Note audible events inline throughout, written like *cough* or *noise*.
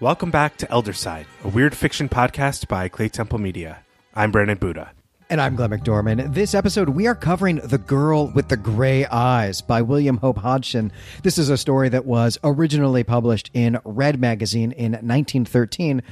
Welcome back to Elder Sign, a weird fiction podcast by Claytemple Media. I'm Brandon Buddha. And I'm Glenn McDorman. This episode, we are covering The Girl with the Gray Eyes by William Hope Hodgson. This is a story that was originally published in Red Magazine in 1913.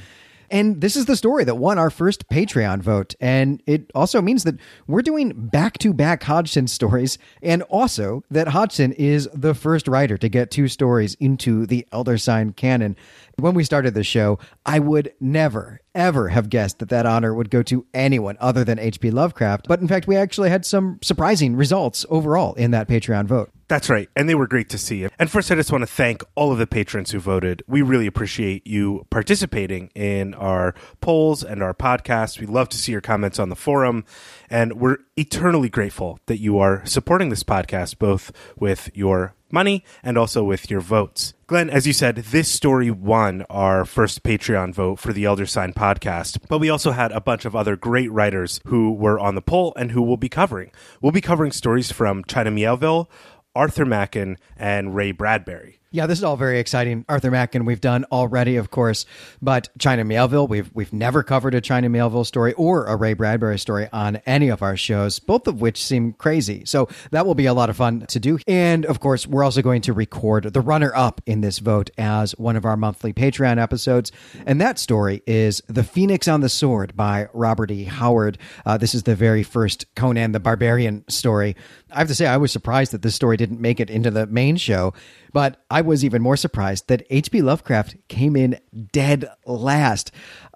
And this is the story that won our first Patreon vote. And it also means that we're doing back to back Hodgson stories, and also that Hodgson is the first writer to get two stories into the Elder Sign canon. When we started the show, I would never, ever have guessed that that honor would go to anyone other than H.P. Lovecraft. But in fact, we actually had some surprising results overall in that Patreon vote. That's right, and they were great to see. And first, I just want to thank all of the patrons who voted. We really appreciate you participating in our polls and our podcast. We love to see your comments on the forum, and we're eternally grateful that you are supporting this podcast both with your money and also with your votes. Glenn, as you said, this story won our first Patreon vote for the Elder Sign podcast, but we also had a bunch of other great writers who were on the poll and who we'll be covering. We'll be covering stories from China Miéville, Arthur Machen, and Ray Bradbury. Yeah, this is all very exciting. Arthur Machen, we've done already, of course, but China Miéville, we've we've never covered a China Miéville story or a Ray Bradbury story on any of our shows, both of which seem crazy. So that will be a lot of fun to do. And of course, we're also going to record the runner up in this vote as one of our monthly Patreon episodes. And that story is The Phoenix on the Sword by Robert E. Howard. Uh, this is the very first Conan the Barbarian story. I have to say, I was surprised that this story didn't make it into the main show, but I was even more surprised that H.P. Lovecraft came in dead last.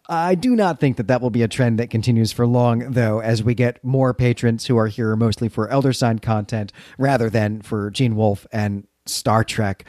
I do not think that that will be a trend that continues for long, though, as we get more patrons who are here mostly for Elder Sign content rather than for Gene Wolfe and Star Trek.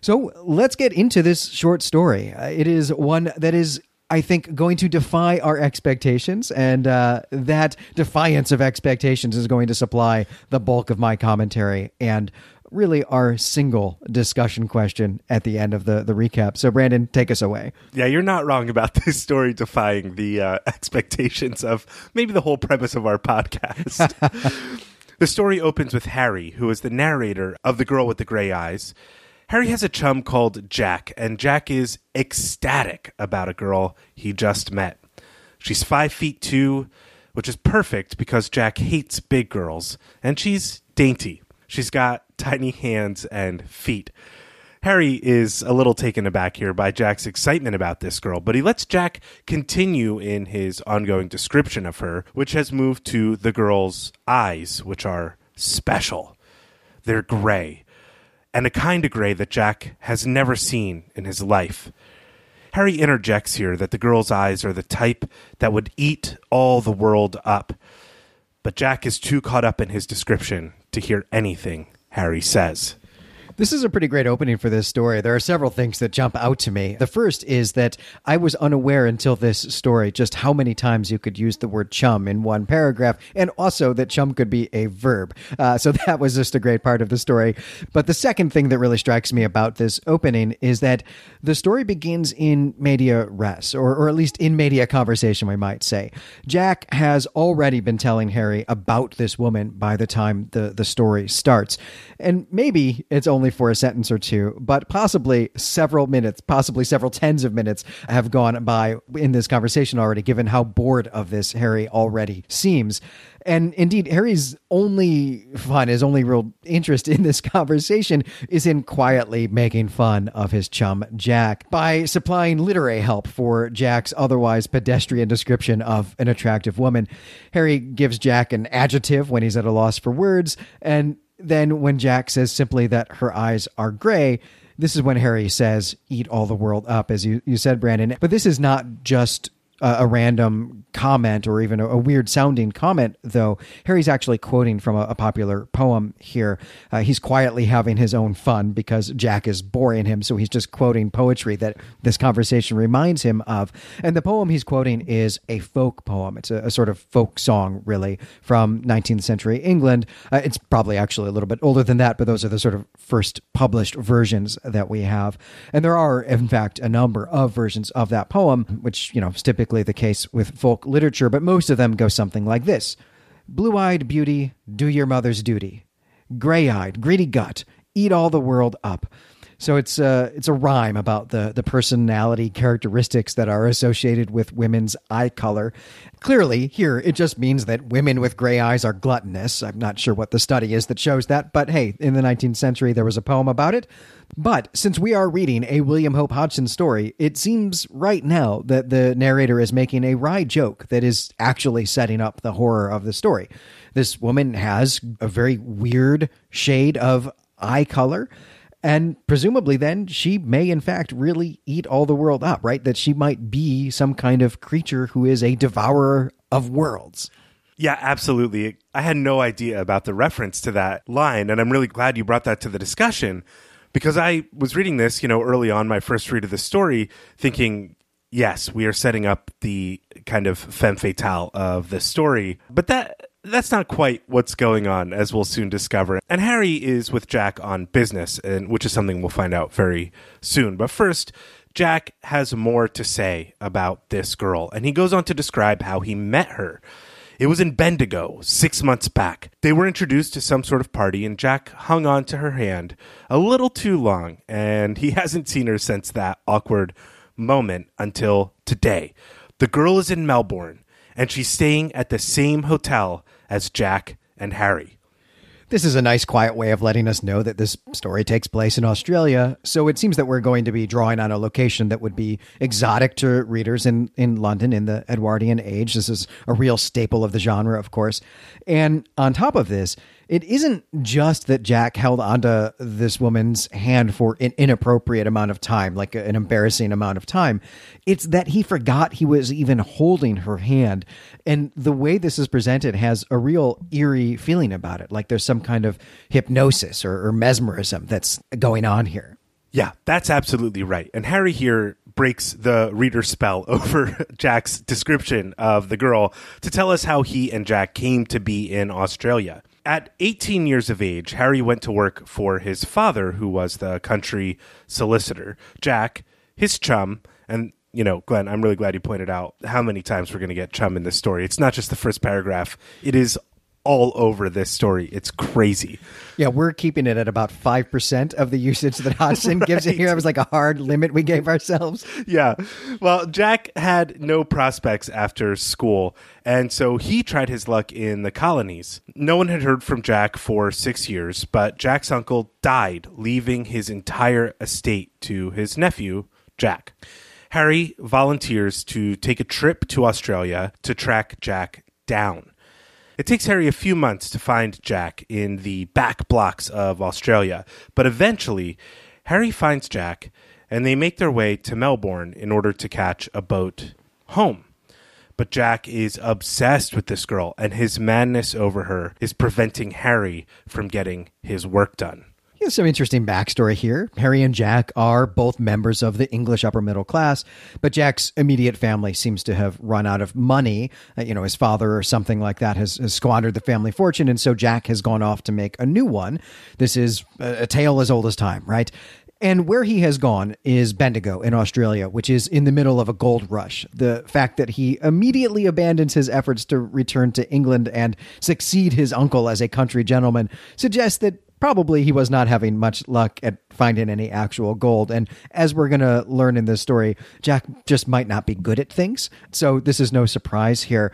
So let's get into this short story. Uh, it is one that is I think, going to defy our expectations. And uh, that defiance of expectations is going to supply the bulk of my commentary and really our single discussion question at the end of the, the recap. So, Brandon, take us away. Yeah, you're not wrong about *laughs* this story defying the uh, expectations of maybe the whole premise of our podcast. *laughs* the story opens with Harry, who is the narrator of The Girl with the Gray Eyes. Harry has a chum called Jack, and Jack is ecstatic about a girl he just met. She's five feet two, which is perfect because Jack hates big girls, and she's dainty. She's got tiny hands and feet. Harry is a little taken aback here by Jack's excitement about this girl, but he lets Jack continue in his ongoing description of her, which has moved to the girl's eyes, which are special. They're gray, and a kind of gray that Jack has never seen in his life. Harry interjects here that the girl's eyes are the type that would eat all the world up, but Jack is too caught up in his description to hear anything Harry says. This is a pretty great opening for this story. There are several things that jump out to me. The first is that I was unaware until this story just how many times you could use the word chum in one paragraph, and also that chum could be a verb. Uh, so *laughs* that was just a great part of the story. But the second thing that really strikes me about this opening is that the story begins in media res, or, or at least in media conversation, we might say. Jack has already been telling Harry about this woman by the time the, the story starts. And maybe it's only for a sentence or two, but possibly several minutes, possibly several tens of minutes have gone by in this conversation already, given how bored of this Harry already seems. And indeed, Harry's only fun, his only real interest in this *laughs* conversation is in quietly making fun of his chum, Jack, by supplying literary help for Jack's otherwise pedestrian description of an attractive woman. Harry gives Jack an adjective when he's at a loss for words, and then when Jack says simply that her eyes are gray, this is when Harry says, eat all the world up, as you, you said, Brandon. But this is not just a, a random comment or even a, a, weird sounding comment, though. Harry's actually quoting from a, a popular poem here. Uh, he's quietly having his own fun because Jack is boring him, so he's just quoting poetry that this conversation reminds him of. And the poem he's quoting is a folk poem. It's a, sort of folk song, really, from 19th century England. Uh, it's probably actually a little bit older than that, but those are the sort of first published versions that we have. And there are, in fact, a number of versions of that poem, which, you know, typically typically the case with folk literature, but most of them go something like this Blue eyed beauty, do your mother's duty. Gray eyed, greedy gut, eat all the world up. So it's a it's a rhyme about the the personality characteristics that are associated with women's eye color. Clearly, here it just means that women with gray eyes are gluttonous. I'm not sure what the study is that shows that, but hey, in the 19th century there was a poem about it. But since we are reading a William Hope Hodgson story, it seems right now that the narrator is making a wry joke that is actually setting up the horror of the story. This woman has a very weird shade of eye color. And presumably, then she may, in fact, really eat all the world up, right? That she might be some kind of creature who is a devourer of worlds. Yeah, absolutely. I had no idea about the reference to that line, and I'm really glad you brought that to the discussion because I was reading this, you know, early on my first read of the story, thinking, yes, we are setting up the kind of femme fatale of the story. But that that's not quite what's going on, as we'll soon discover. And Harry is with Jack on business, and which is something we'll find out very soon. But first, Jack has more to say about this girl, and he goes on to describe how he met her. It was in Bendigo, six months back. They were introduced to some sort of party, and Jack hung on to her hand a little too long, and he *laughs* hasn't seen her since that awkward moment until today. The girl is in Melbourne, and she's staying at the same hotel as Jack and Harry. This is a nice, quiet way of letting us know that this story takes place in Australia. So it seems that we're going to be drawing on a location that would be exotic to readers in, in London in the Edwardian age. This is a real staple of the genre, of course. And on top of this, it isn't just that Jack held onto this woman's hand for an inappropriate amount of time, like an embarrassing amount of time. It's that he forgot he was even holding her hand. And the way this is presented has a real eerie feeling about it, like there's some kind of hypnosis or, or mesmerism that's going on here. Yeah, that's absolutely right. And Harry here breaks the reader's spell *laughs* over Jack's description of the girl to tell us how he and Jack came to be in Australia. At 18 years of age, Harry went to work for his father, who was the country solicitor. Jack, his chum, and you know, Glenn, I'm really glad you pointed out how many times we're going to get chum in this story. It's not just the first paragraph, it is all over this story. It's crazy. Yeah, we're keeping it at about 5% of the usage that Hodgson right. *laughs* gives it here. It was like a hard limit we gave ourselves. Yeah. Well, Jack had no prospects after school, and so he tried his luck in the colonies. No one had heard from Jack for six years, but Jack's uncle died, leaving his entire estate to his nephew, Jack. Harry volunteers to take a trip to Australia to track Jack down. It takes Harry a few months to find Jack in the back blocks of Australia, but eventually, Harry finds Jack and they make their way to Melbourne in order to catch a boat home. But Jack is obsessed with this girl, and his madness over her is preventing Harry from getting his work done some interesting backstory here. Harry and Jack are both members of the English upper middle class, but Jack's immediate family seems to have run out of money. Uh, you know, his father or something like that has, has, squandered the family fortune, and so Jack has gone off to make a new one. This is a, a tale as old as time, right? And where he has gone is Bendigo in Australia, which is in the middle of a gold rush. The fact that he immediately abandons his efforts to return to England and succeed his uncle as a country gentleman suggests that probably he was not having much luck at finding any actual gold. And as we're going to learn in this story, Jack just might not be good at things. So this is no surprise here.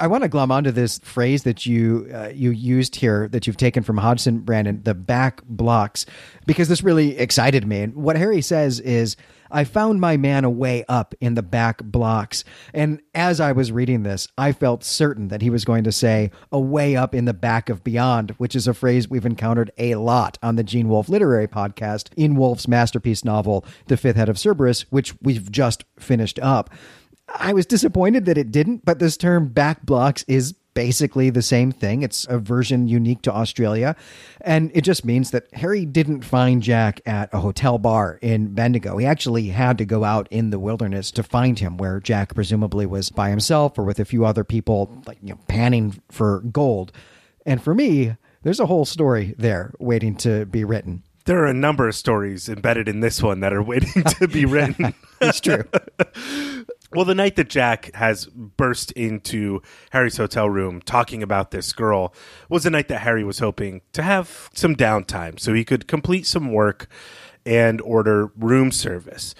I want to glom onto this phrase that you uh, you used here that you've taken from Hodgson, Brandon, the back blocks, because this really excited me. And what Harry says is, I found my man away up in the back blocks. And as I was reading this, I felt certain that he was going to say, away up in the back of beyond, which is a phrase we've encountered a lot on the Gene Wolfe Literary Podcast in Wolfe's masterpiece novel, The Fifth Head of Cerberus, which we've just finished up. I was disappointed that it didn't, but this term back blocks is basically the same thing. It's a version unique to Australia. And it just means that Harry didn't find Jack at a hotel bar in Bendigo. He actually had to go out in the wilderness to find him, where Jack presumably was by himself or with a few other people, like, you know, panning for gold. And for me, there's a whole story there waiting to be written. There are a number of stories embedded in this one that are waiting to be written. *laughs* it's true. *laughs* Well, the night that Jack has burst into Harry's hotel room talking about this girl was the night that Harry was hoping to have some downtime so he could complete some work and order room service.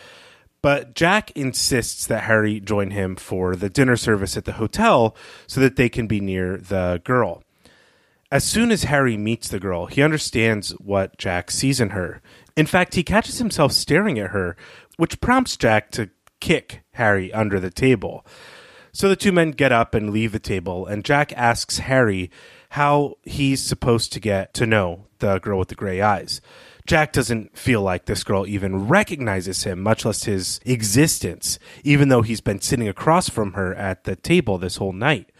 But Jack insists that Harry join him for the dinner service at the hotel so that they can be near the girl. As soon as Harry meets the girl, he understands what Jack sees in her. In fact, he catches himself staring at her, which prompts Jack to kick Harry under the table. So the two men get up and leave the table, and Jack asks Harry how he's supposed to get to know the girl with the gray eyes. Jack doesn't feel like this girl even recognizes him, much less his existence, even though he's been sitting across from her at the table this whole night.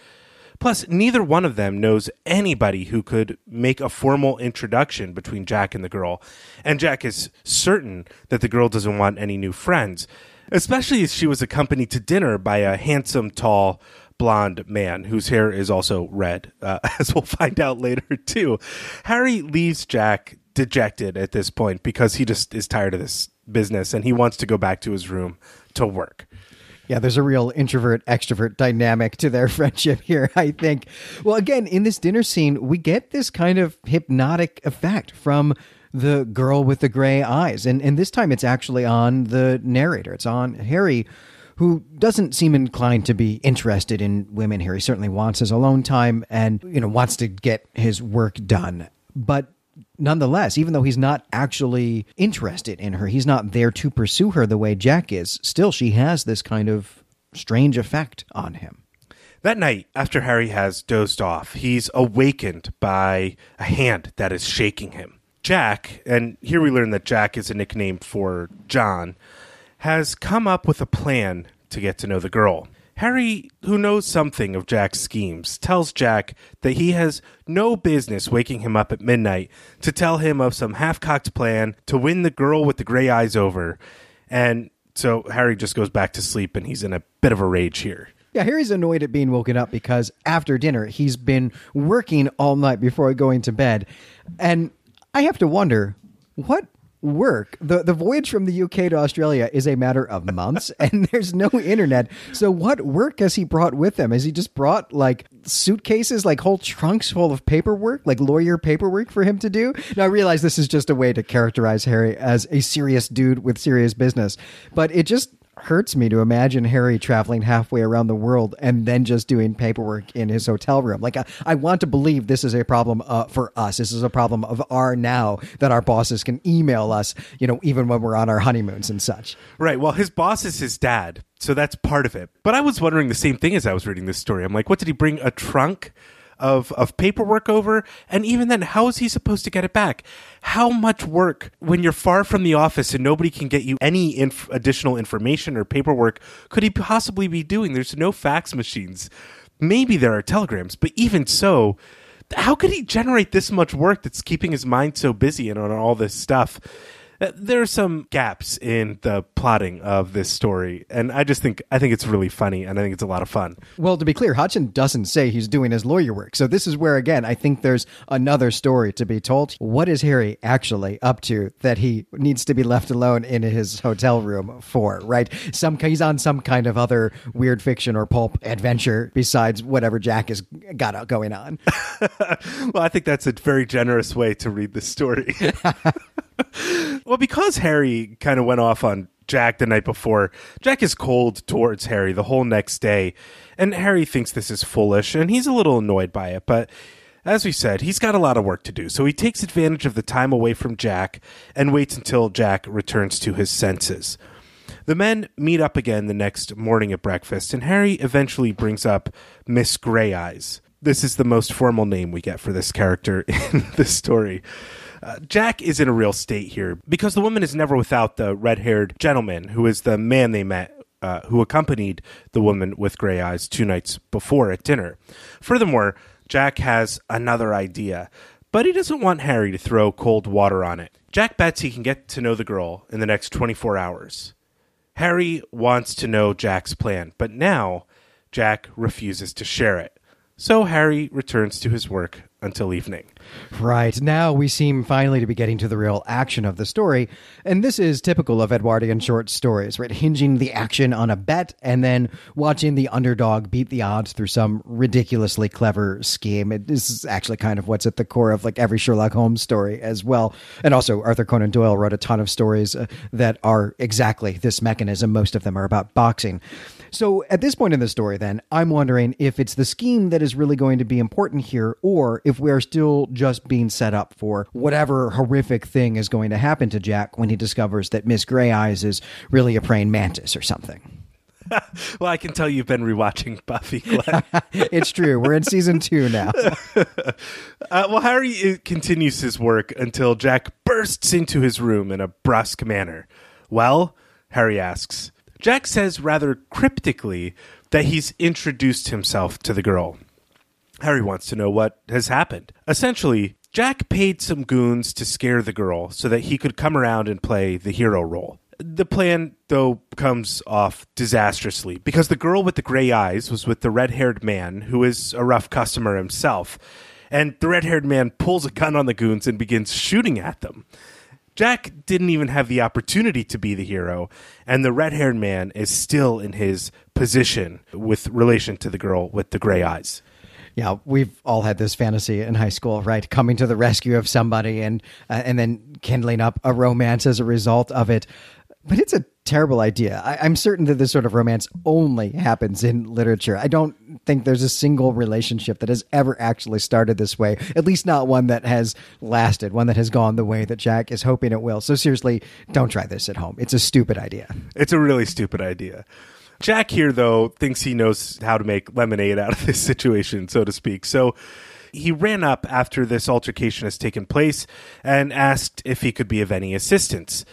Plus, neither one of them knows anybody who could make a formal introduction between Jack and the girl, and Jack is certain that the girl doesn't want any new friends, especially as she was accompanied to dinner by a handsome, tall, blonde man whose hair is also red, uh, *laughs* as we'll find out later, too. Harry leaves Jack dejected at this point because he just is tired of this business and he wants to go back to his room to work. Yeah, there's a real introvert extrovert dynamic to their *laughs* friendship here, I think. Well, again, in this dinner scene, we get this kind of hypnotic effect from the girl with the gray eyes. And and this time it's actually on the narrator. It's on Harry who doesn't seem inclined to be interested in women here. He certainly wants his alone time and you know wants to get his work done. But nonetheless, even though he's not actually interested in her, he's not there to pursue her the way Jack is, still she has this kind of strange effect on him. That night, after Harry has dozed off, he's awakened by a hand that is shaking him. Jack, and here we learn that Jack is a nickname for John, has come up with a plan to get to know the girl. Harry, who knows something of Jack's schemes, tells Jack that he has no business waking him up at midnight to tell him of some half cocked plan to win the girl with the gray eyes over. And so Harry just goes back to sleep and he's in a bit of a rage here. Yeah, Harry's annoyed at being woken up because after dinner he's been working all night before going to bed. And I have to wonder what work. The the voyage from the UK to Australia is a matter of months *laughs* and there's no internet. So what work has he brought with him? Has he just brought like suitcases, like whole trunks full of paperwork, like lawyer paperwork for him to do? Now I realize this is just a way to characterize Harry as a serious dude with serious business, but it just hurts me to imagine Harry traveling halfway around the world and then just doing paperwork in his hotel room. Like, I, I want to believe this is a problem uh, for us. This is a problem of our now that our bosses can email us, you know, even when we're on our honeymoons and such. Right. Well, his boss is his dad, so that's part of it. But I was wondering the same thing as I was reading this story. I'm like, what did he bring? A trunk? Of of paperwork over and even then how is he supposed to get it back? How much work when you're far from the office and nobody can get you any inf- additional information or paperwork could he possibly be doing? There's no fax machines. Maybe there are telegrams but even so how could he generate this much work that's keeping his mind so busy and on all this stuff there are some gaps in the plotting of this story, and I just think I think it's really funny, and I think it's a lot of fun. Well, to be clear, Hodgson doesn't say he's doing his lawyer work, so this is where again I think there's another story to be told. What is Harry actually up to that he needs to be left alone in his hotel room for? Right? Some he's on some kind of other weird fiction or pulp adventure besides whatever Jack has got going on. *laughs* well, I think that's a very generous way to read the story. *laughs* *laughs* well, because Harry kind of went off on Jack the night before, Jack is cold towards Harry the whole next day. And Harry thinks this is foolish, and he's a little annoyed by it. But as we said, he's got a lot of work to do. So he takes advantage of the time away from Jack and waits until Jack returns to his senses. The men meet up again the next morning at breakfast, and Harry eventually brings up Miss Grey Eyes. This is the most formal name we get for this character *laughs* in the story. Uh, Jack is in a real state here because the woman is never without the red haired gentleman who is the man they met. Uh, who accompanied the woman with gray eyes two nights before at dinner. Furthermore, Jack has another idea, but he doesn't want Harry to throw cold water on it. Jack bets he can get to know the girl in the next 24 hours. Harry wants to know Jack's plan, but now Jack refuses to share it. So Harry returns to his work until evening. Right. Now we seem finally to be getting to the real action of the story. And this is typical of Edwardian short stories, right? Hinging the action on a bet and then watching the underdog beat the odds through some ridiculously clever scheme. It, this is actually kind of what's at the core of like every Sherlock Holmes story as well. And also, Arthur Conan Doyle wrote a ton of stories uh, that are exactly this mechanism. Most of them are about boxing. So at this point in the story, then, I'm wondering if it's the scheme that is really going to be important here, or if we are still just being set up for whatever horrific thing is going to happen to Jack when he discovers that Miss Grey Eyes is really a praying mantis or something. *laughs* well, I can tell you've been rewatching Buffy, Glenn. *laughs* it's true. We're in season two now. *laughs* uh, well, Harry continues his work until Jack bursts into his room in a brusque manner. Well, Harry asks, Jack says rather cryptically that he's introduced himself to the girl. Harry wants to know what has happened. Essentially, Jack paid some goons to scare the girl so that he could come around and play the hero role. The plan, though, comes off disastrously because the girl with the gray eyes was with the red haired man who is a rough customer himself. And the red haired man pulls a gun on the goons and begins shooting at them. Jack didn't even have the opportunity to be the hero, and the red haired man is still in his position with relation to the girl with the gray eyes. Yeah, we've all had this fantasy in high school, right? Coming to the rescue of somebody and uh, and then kindling up a romance as a result of it. But it's a terrible idea. I, am certain that this sort of romance only happens in literature. I don't think there's a single relationship that has ever actually started this way, at least not one that has lasted, one that has gone the way that Jack is hoping it will. So, seriously, don't try this at home. It's a stupid idea. It's a really stupid idea. Jack here, though, thinks he knows how to make lemonade out of this *laughs* situation, so to speak. So, he ran up after this altercation has taken place and asked if he could be of any assistance.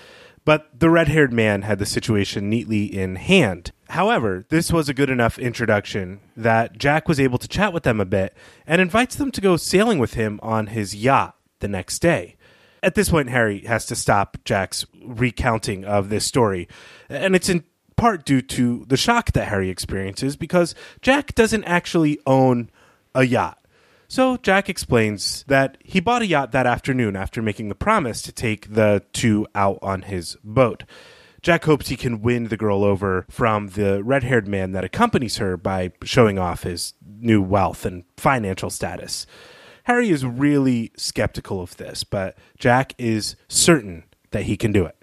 But the red haired man had the situation neatly in hand. However, this was a good enough introduction that Jack was able to chat with them a bit and invites them to go sailing with him on his yacht the next day. At this point, Harry has to stop Jack's recounting of this story, and it's in part due to the shock that Harry experiences because Jack doesn't actually own a yacht. So Jack explains that he bought a yacht that afternoon after making the promise to take the two out on his boat. Jack hopes he can win the girl over from the red haired man that accompanies her by showing off his new wealth and financial status. Harry is really skeptical of this, but Jack is certain that he can do it.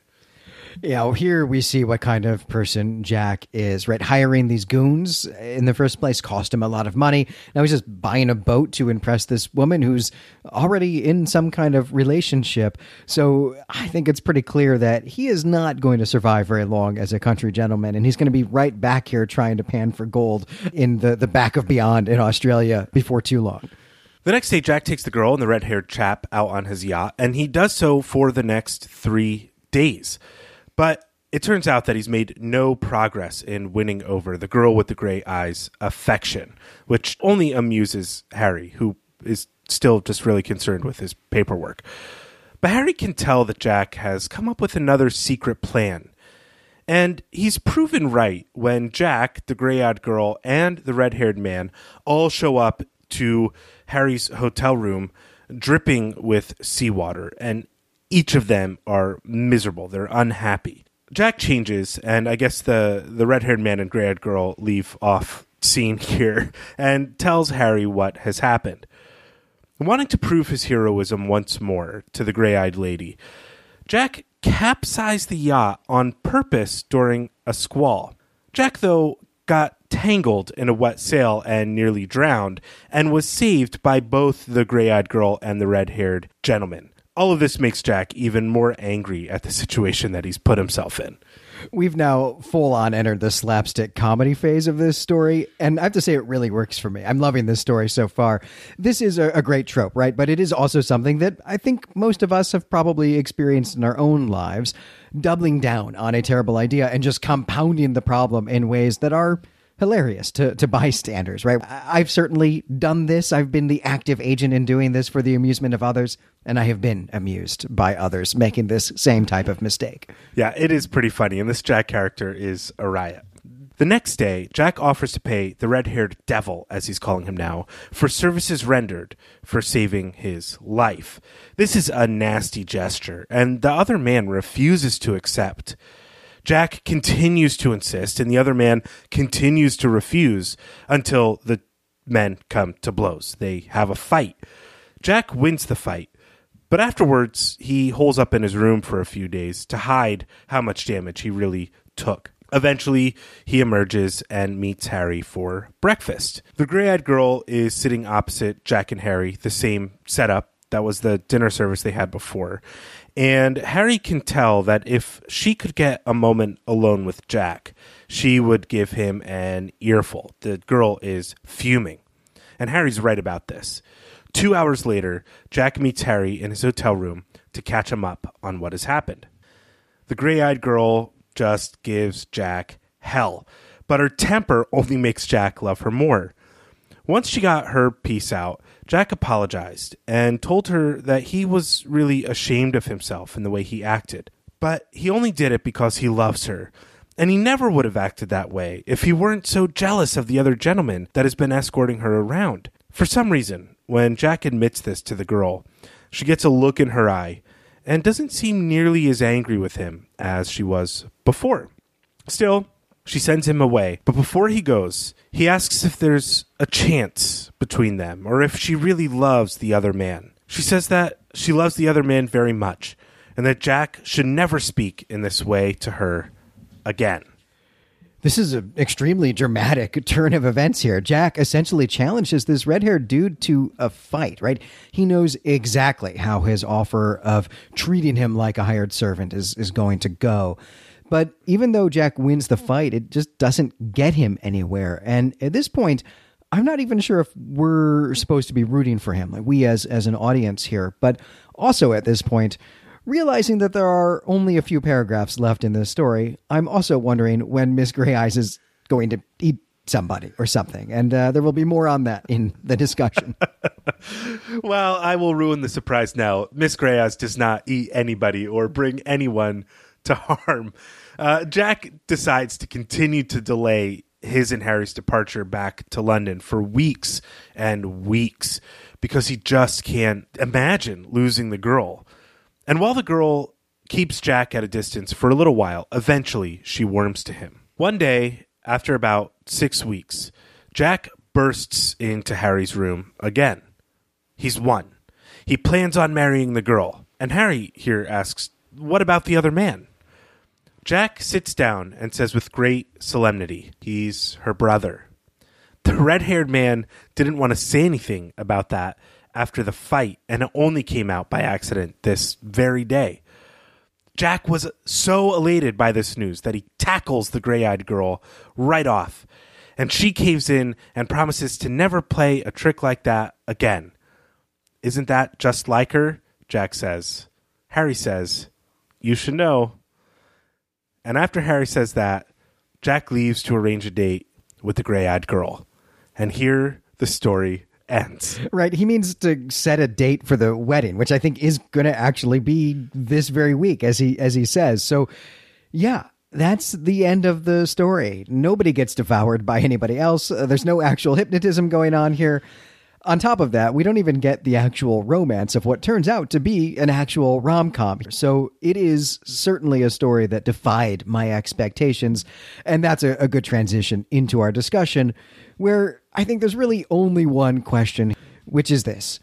Yeah, well, here we see what kind of person Jack is, right? Hiring these goons in the first place cost him a lot of money. Now he's just buying a boat to impress this woman who's already in some kind of relationship. So I think it's pretty clear that he is not going to survive very long as a country gentleman, and he's going to be right back here trying to pan for gold in the, the back of beyond in Australia before too long. The next day, Jack takes the girl and the red haired chap out on his yacht, and he does so for the next three days. But it turns out that he's made no progress in winning over the girl with the gray eyes affection, which only amuses Harry, who is still just really concerned with his paperwork. But Harry can tell that Jack has come up with another secret plan. And he's proven right when Jack, the gray eyed girl, and the red haired man all show up to Harry's hotel room dripping with seawater. And each of them are miserable. They're unhappy. Jack changes, and I guess the, the red haired man and gray haired girl leave off scene *laughs* here and tells Harry what has happened. Wanting to prove his heroism once more to the gray eyed lady, Jack capsized the yacht on purpose during a squall. Jack, though, got tangled in a wet sail and nearly drowned, and was saved by both the gray eyed girl and the red haired gentleman all of this makes Jack even more angry at the situation that he's put himself in. We've now full on entered the slapstick comedy phase of this story, and I have to say it really works for me. I'm loving this story so far. This is a, a, great trope, right? But it is also something that I think most of us have probably experienced in our own lives, doubling down on a terrible idea and just compounding the problem in ways that are hilarious to, to *laughs* bystanders, right? I've certainly done this. I've been the active agent in doing this for the amusement of others, and I have been amused by others making this same type of mistake. Yeah, it is pretty funny, and this Jack character is a riot. The next day, Jack offers to pay the red haired devil, as he's calling him now, for services rendered for saving his life. This is a nasty gesture, and the other man refuses to accept. Jack continues to insist, and the other man continues to refuse until the men come to blows. They have a fight. Jack wins the fight, but afterwards, he holes up in his room for a few days to hide how much damage he really took. Eventually, he emerges and meets Harry for breakfast. The gray eyed girl is sitting opposite Jack and Harry, the same setup. That was the dinner service they had before. And Harry can tell that if she could get a moment alone with Jack, she would give him an earful. The girl is fuming. And Harry's right about this. Two hours later, Jack meets Harry in his hotel room to catch him up on what has happened. The gray eyed girl just gives Jack hell, but her temper only makes Jack love her more. Once she got her piece out, Jack apologized and told her that he was really ashamed of himself and the way he acted. But he only did it because he loves her. And he never would have acted that way if he weren't so jealous of the other gentleman that has been escorting her around. For some reason, when Jack admits this to the girl, she gets a look in her eye and doesn't seem nearly as angry with him as she was before. Still, she sends him away, but before he goes, he asks if there's a chance between them or if she really loves the other man. She says that she loves the other man very much and that Jack should never speak in this way to her again. This is an extremely dramatic turn of events here. Jack essentially challenges this red haired dude to a fight, right? He knows exactly how his offer of treating him like a hired servant is, is going to go. But even though Jack wins the fight, it just doesn't get him anywhere. And at this point, I'm not even sure if we're supposed to be rooting for him, like we as as an audience here. But also at this point, realizing that there are only a few paragraphs left in this story, I'm also wondering when Miss Grey Eyes is going to eat somebody or something. And uh, there will be more on that in the discussion. *laughs* well, I will ruin the surprise now. Miss Grey Eyes does not eat anybody or bring anyone *laughs* to harm. Uh, Jack decides to continue to delay his and Harry's departure back to London for weeks and weeks because he just can't imagine losing the girl. And while the girl keeps Jack at a distance for a little while, eventually she warms to him. One day, after about six weeks, Jack bursts into Harry's room again. He's won. He plans on marrying the girl. And Harry here asks, What about the other man? Jack sits down and says with great solemnity, He's her brother. The red haired man didn't want to say anything about that after the fight, and it only came out by accident this very day. Jack was so elated by this news that he tackles the gray eyed girl right off, and she caves in and promises to never play a trick like that again. Isn't that just like her? Jack says. Harry says, You should know. And after Harry says that, Jack leaves to arrange a date with the gray eyed girl. And here the story ends. Right. He means to set a date for the wedding, which I think is going to actually be this very week, as he as he says. So, yeah, that's the end of the story. Nobody gets devoured by anybody else. Uh, there's no actual hypnotism going on here. On top of that, we don't even get the actual romance of what turns out to be an actual rom com. So it is certainly a story that defied my expectations. And that's a, a good transition into our discussion, where I think there's really only one question, which is this.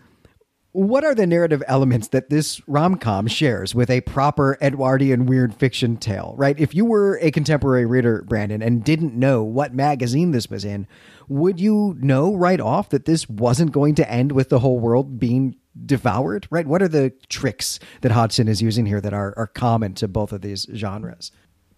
What are the narrative elements that this rom com shares with a proper Edwardian weird fiction tale, right? If you were a contemporary reader, Brandon, and didn't know what magazine this was in, would you know right off that this wasn't going to end with the whole world being devoured, right? What are the tricks that Hodgson is using here that are, are common to both of these genres?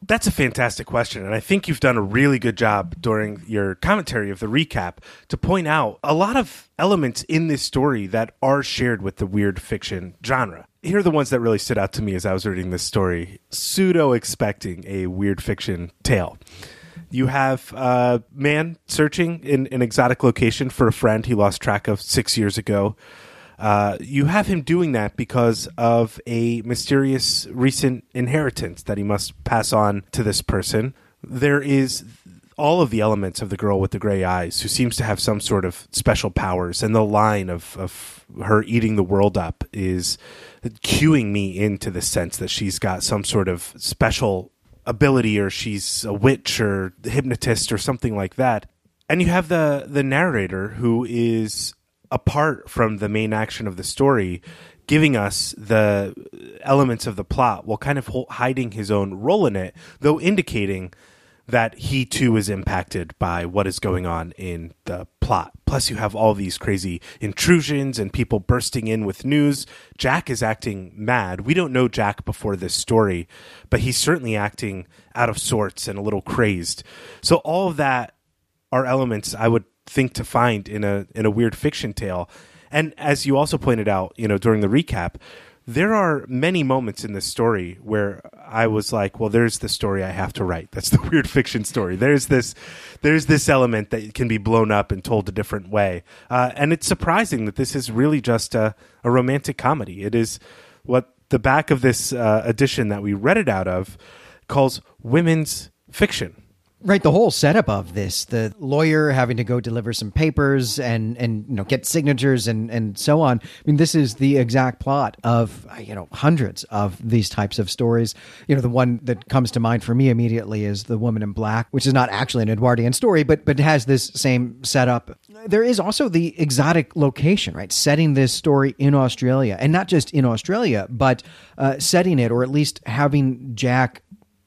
That's a fantastic question. And I think you've done a really good job during your commentary of the recap to point out a lot of elements in this story that are shared with the weird fiction genre. Here are the ones that really stood out to me as I was reading this story, pseudo expecting a weird fiction tale. You have a man searching in an exotic location for a friend he lost track of six years ago. Uh, you have him doing that because of a mysterious recent inheritance that he must pass on to this person. There is all of the elements of the girl with the gray eyes who seems to have some sort of special powers and the line of, of her eating the world up is cueing me into the sense that she's got some sort of special ability or she's a witch or hypnotist or something like that and you have the the narrator who is apart from the main action of the story giving us the elements of the plot while kind of hiding his own role in it though indicating that he too is impacted by what is going on in the plot. Plus, you have all these crazy intrusions and people bursting in with news. Jack is acting mad. We don't know Jack before this story, but he's certainly acting out of sorts and a little crazed. So, all of that are elements I would think to find in a in a weird fiction tale. And as you also pointed out, you know, during the recap, there are many moments in this story where I was like, well, there's the story I have to write. That's the *laughs* weird fiction story. There's this, there's this element that can be blown up and told a different way. Uh, and it's surprising that this is really just a, a romantic comedy. It is what the back of this uh, edition that we read it out of calls women's fiction. Right, the whole setup of this, the lawyer having to go deliver some papers and and you know get signatures and and so on. I mean, this is the exact plot of you know hundreds of these types of stories. You know, the one that comes to mind for me immediately is the Woman in Black, which is not actually an Edwardian story, but but has this same setup. There is also the exotic location, right? Setting this story in Australia, and not just in Australia, but uh, setting it, or at least having Jack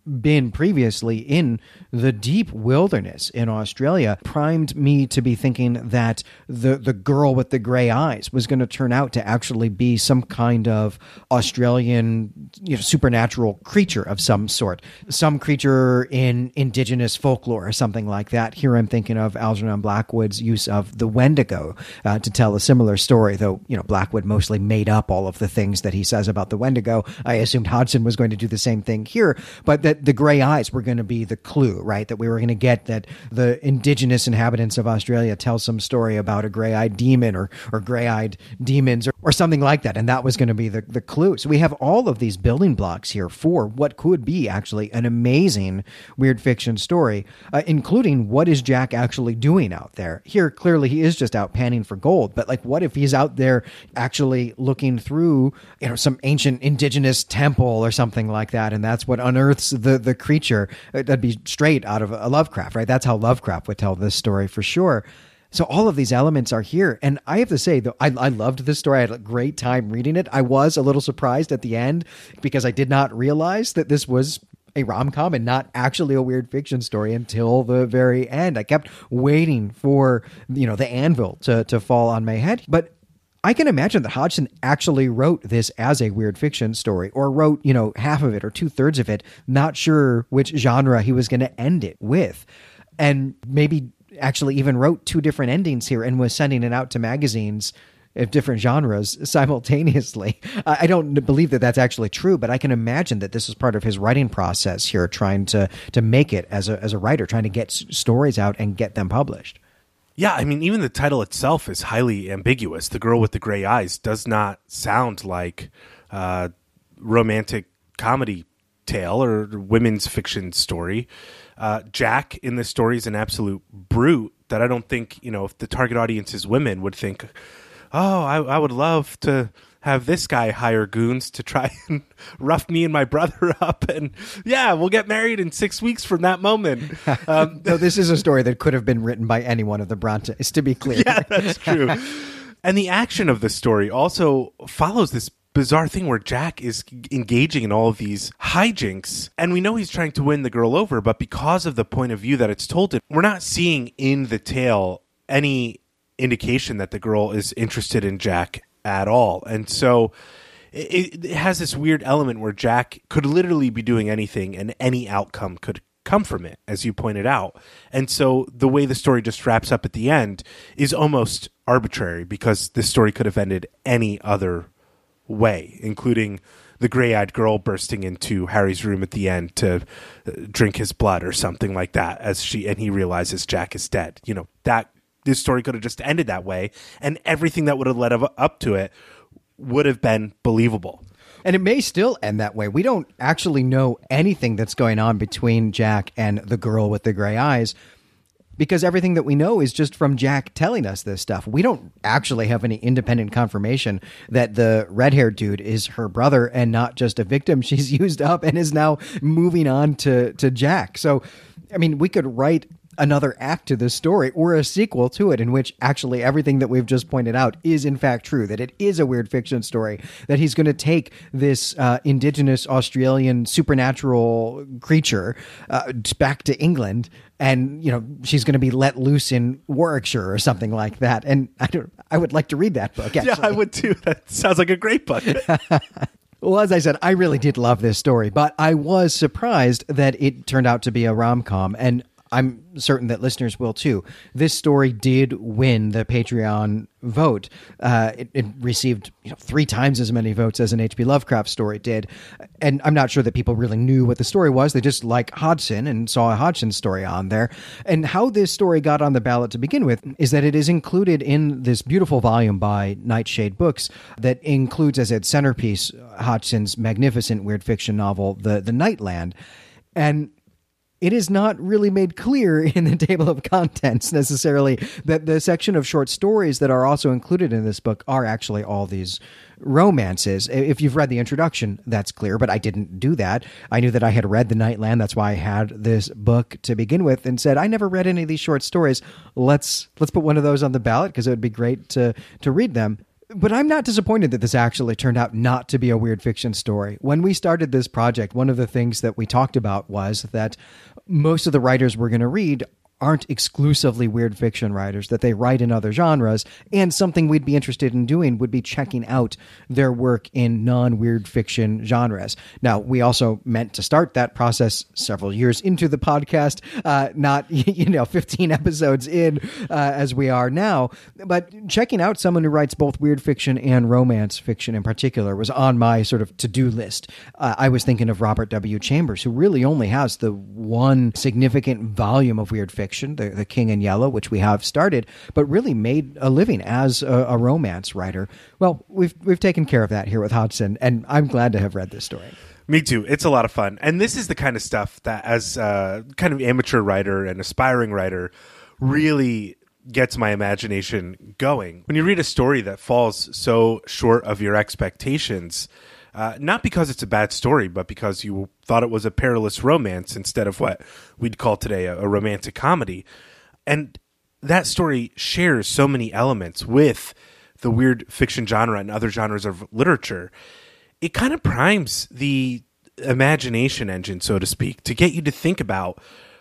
been previously in the deep wilderness in Australia primed me to be thinking that the the girl with the gray eyes was going to turn out to actually be some kind of Australian you know, supernatural creature of some sort, some creature in indigenous folklore or something like that. Here I'm thinking of Algernon Blackwood's use of the Wendigo uh, to tell a similar story, though you know Blackwood mostly made up all of the things that he says about the Wendigo. I assumed Hodgson was going to do the same thing here, but that the gray eyes were going to be the clue, right? That we were going to get that the indigenous inhabitants of Australia tell some story about a gray eyed demon or, or gray eyed demons or, or something like that. And that was going to be the, the clue. So we have all of these building blocks here for what could be actually an amazing weird fiction story, uh, including what is Jack actually doing out there? Here, clearly, he is just out panning for gold. But like, what if he's out there actually looking through, you know, some ancient indigenous temple or something like that? And that's what unearths the, the the creature. Uh, that'd be straight out of a Lovecraft, right? That's how Lovecraft would tell this story for sure. So all of these elements are here, and I have to say, though, I, I loved this story. I had a great time reading it. I was a little surprised at the end because I did not realize that this was a rom com and not actually a weird fiction story until the very end. I kept waiting for you know the anvil to to fall on my head, but I can imagine that Hodgson actually wrote this as a weird fiction story, or wrote, you know, half of it or two thirds of it, not sure which genre he was going to end it with. And maybe actually even wrote two different endings here and was sending it out to magazines of different genres simultaneously. I don't believe that that's actually true, but I can imagine that this is part of his writing process here, trying to to make it as a as a writer, trying to get stories out and get them published. Yeah, I mean, even the title itself is highly ambiguous. The girl with the gray eyes does not sound like a romantic comedy tale or women's fiction story. Uh, Jack in this story is an absolute brute that I don't think, you know, if the target audience is women, would think, oh, I, I would love to have this guy hire goons to try *laughs* and rough me and my brother *laughs* up. And yeah, we'll get married in six weeks from that moment. *laughs* Um, no, this is a story that could have been written by any one of the Brontes, to be clear. Yeah, that's true. and the action of the story also follows this bizarre thing where Jack is engaging in all of these hijinks, and we know he's trying to win the girl over, but because of the point of view that it's told in, we're not seeing in the tale any indication that the girl is interested in Jack at all. And so it, it, has this weird element where Jack could literally be doing anything and any outcome could come from it, as you pointed out. And so the way the story just wraps up at the end is almost arbitrary because this story could have ended any other way, including the gray-eyed girl bursting into Harry's room at the end to uh, drink his blood or something like that as she and he realizes Jack is dead. You know, that this story could have just ended that way, and everything that would have led up to it would have been believable. And it may still end that way. We don't actually know anything that's going on between Jack and the girl with the gray eyes. because everything that we know is just from Jack telling us this stuff. We don't actually have any independent confirmation that the red haired dude is her brother and not just a victim *laughs* she's used up and is now moving on to, to Jack. So, I mean, we could write another act to this story or a sequel to it in which actually everything that we've just pointed out is in fact true that it is a weird fiction story that he's going to take this uh, indigenous australian supernatural creature uh, back to england and you know she's going to be let loose in warwickshire or something like that and i don't i would like to read that book actually. Yeah, I would too. That sounds like a great book. *laughs* *laughs* Well, as I said, I really did love this story, but I was surprised that it turned out to be a rom com. And I'm certain that listeners will too. This story did win the Patreon vote. Uh, it, it, received you know, three times as many votes as an H.P. Lovecraft story did. And I'm not sure that people really knew what the story was. They just like Hodgson and saw a Hodgson story on there. And how this story got on the ballot to begin with is that it is included in this beautiful volume by Nightshade Books that includes as its centerpiece Hodgson's magnificent weird fiction novel, The, the Nightland. And it is not really made clear *laughs* in the table of contents necessarily that the section of short stories that are also included in this book are actually all these romances. If you've read the introduction, that's clear, but I didn't do that. I knew that I had read The Nightland. That's why I had this book to begin with and said, I never read any of these short stories. Let's let's put one of those on the ballot because it would be great to to read them. But I'm not disappointed that this actually turned out not to be a weird fiction story. When we started this project, one of the things that we talked about was that most of the writers we're going to read aren't exclusively weird fiction writers, that they write in other genres. And something we'd be interested in doing would be checking out their work in non weird fiction genres. Now, we also meant to start that process several years into the podcast, uh, not, *laughs* you know, 15 episodes in uh, as we are now. But checking out someone who writes both weird fiction and romance fiction in particular was on my sort of to do list. Uh, I was thinking of Robert W. Chambers, who really only has the one significant volume of weird fiction fiction, the, the King in Yellow, which we have started, but really made a living as a, a romance writer. Well, we've we've taken care of that here with Hodgson, and I'm glad to have read this story. Me too. It's a lot of fun, and this is the kind of stuff that, as a kind of amateur writer and aspiring writer, really gets my imagination going. When you read a story that falls so short of your expectations, uh, not because it's a bad story, but because you thought it was a perilous romance instead of what we'd call today a, a romantic comedy. And that story shares so many elements with the weird fiction genre and other genres of literature. It kind of primes the imagination engine, so to speak, to get you to think about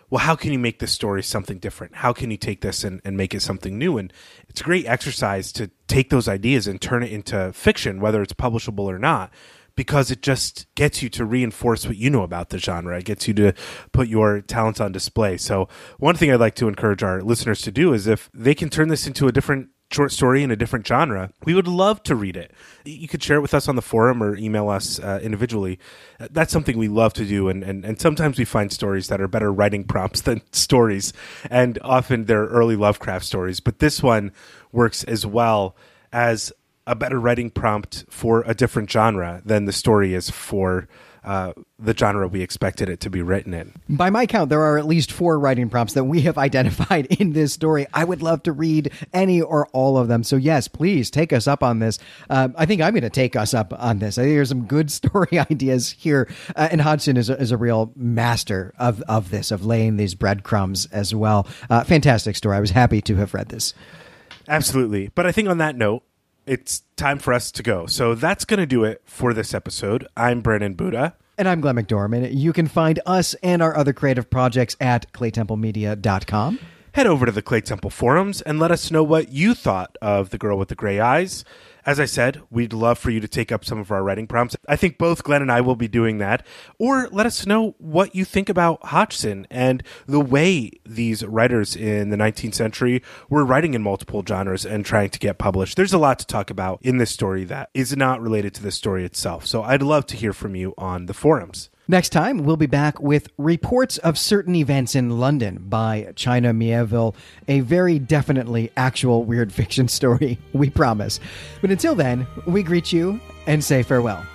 well, how can you make this story something different? How can you take this and, and make it something new? And it's a great exercise to take those ideas and turn it into fiction, whether it's publishable or not because it just gets you to reinforce what you know about the genre. It gets you to put your talents on display. So, one thing I'd like to encourage our listeners to do is if they can turn this into a different short story in a different genre, we would love to read it. You could share it with us on the forum or email us uh, individually. That's something we love to do. And, and, and sometimes we find stories that are better writing *laughs* prompts than stories. And often they're early Lovecraft stories. But this one works as well as a better writing prompt for a different genre than the story is for uh, the genre we expected it to be written in. By my count, there are at least four writing prompts that we have *laughs* identified in this story. I would love to read any or all of them. So, yes, please take us up on this. Uh, I think I'm going to take us up on this. I think there's some good *laughs* story *laughs* ideas here. Uh, and Hodgson is a, is a real master of, of this, of laying these breadcrumbs as well. Uh, fantastic story. I was happy to have read this. Absolutely. But I think on that note, it's time for us to go. So that's going to do it for this episode. I'm Brandon Buddha. And I'm Glenn McDorman. You can find us and our other creative projects at claytemplemedia.com. Head over to the Claytemple forums and let us know what you thought of The Girl with the Gray Eyes. As I said, we'd love for you to take up some of our writing prompts. I think both Glenn and I will be doing that. Or let us know what you think about Hodgson and the way these writers in the 19th century were writing in multiple genres and trying to get published. There's a lot to talk about in this story that is not related to the story itself. So I'd love to hear from you on the forums. Next time, we'll be back with Reports of Certain Events in London by China Mieville, a very definitely actual weird *laughs* fiction story, we promise. But until then, we greet you and say farewell.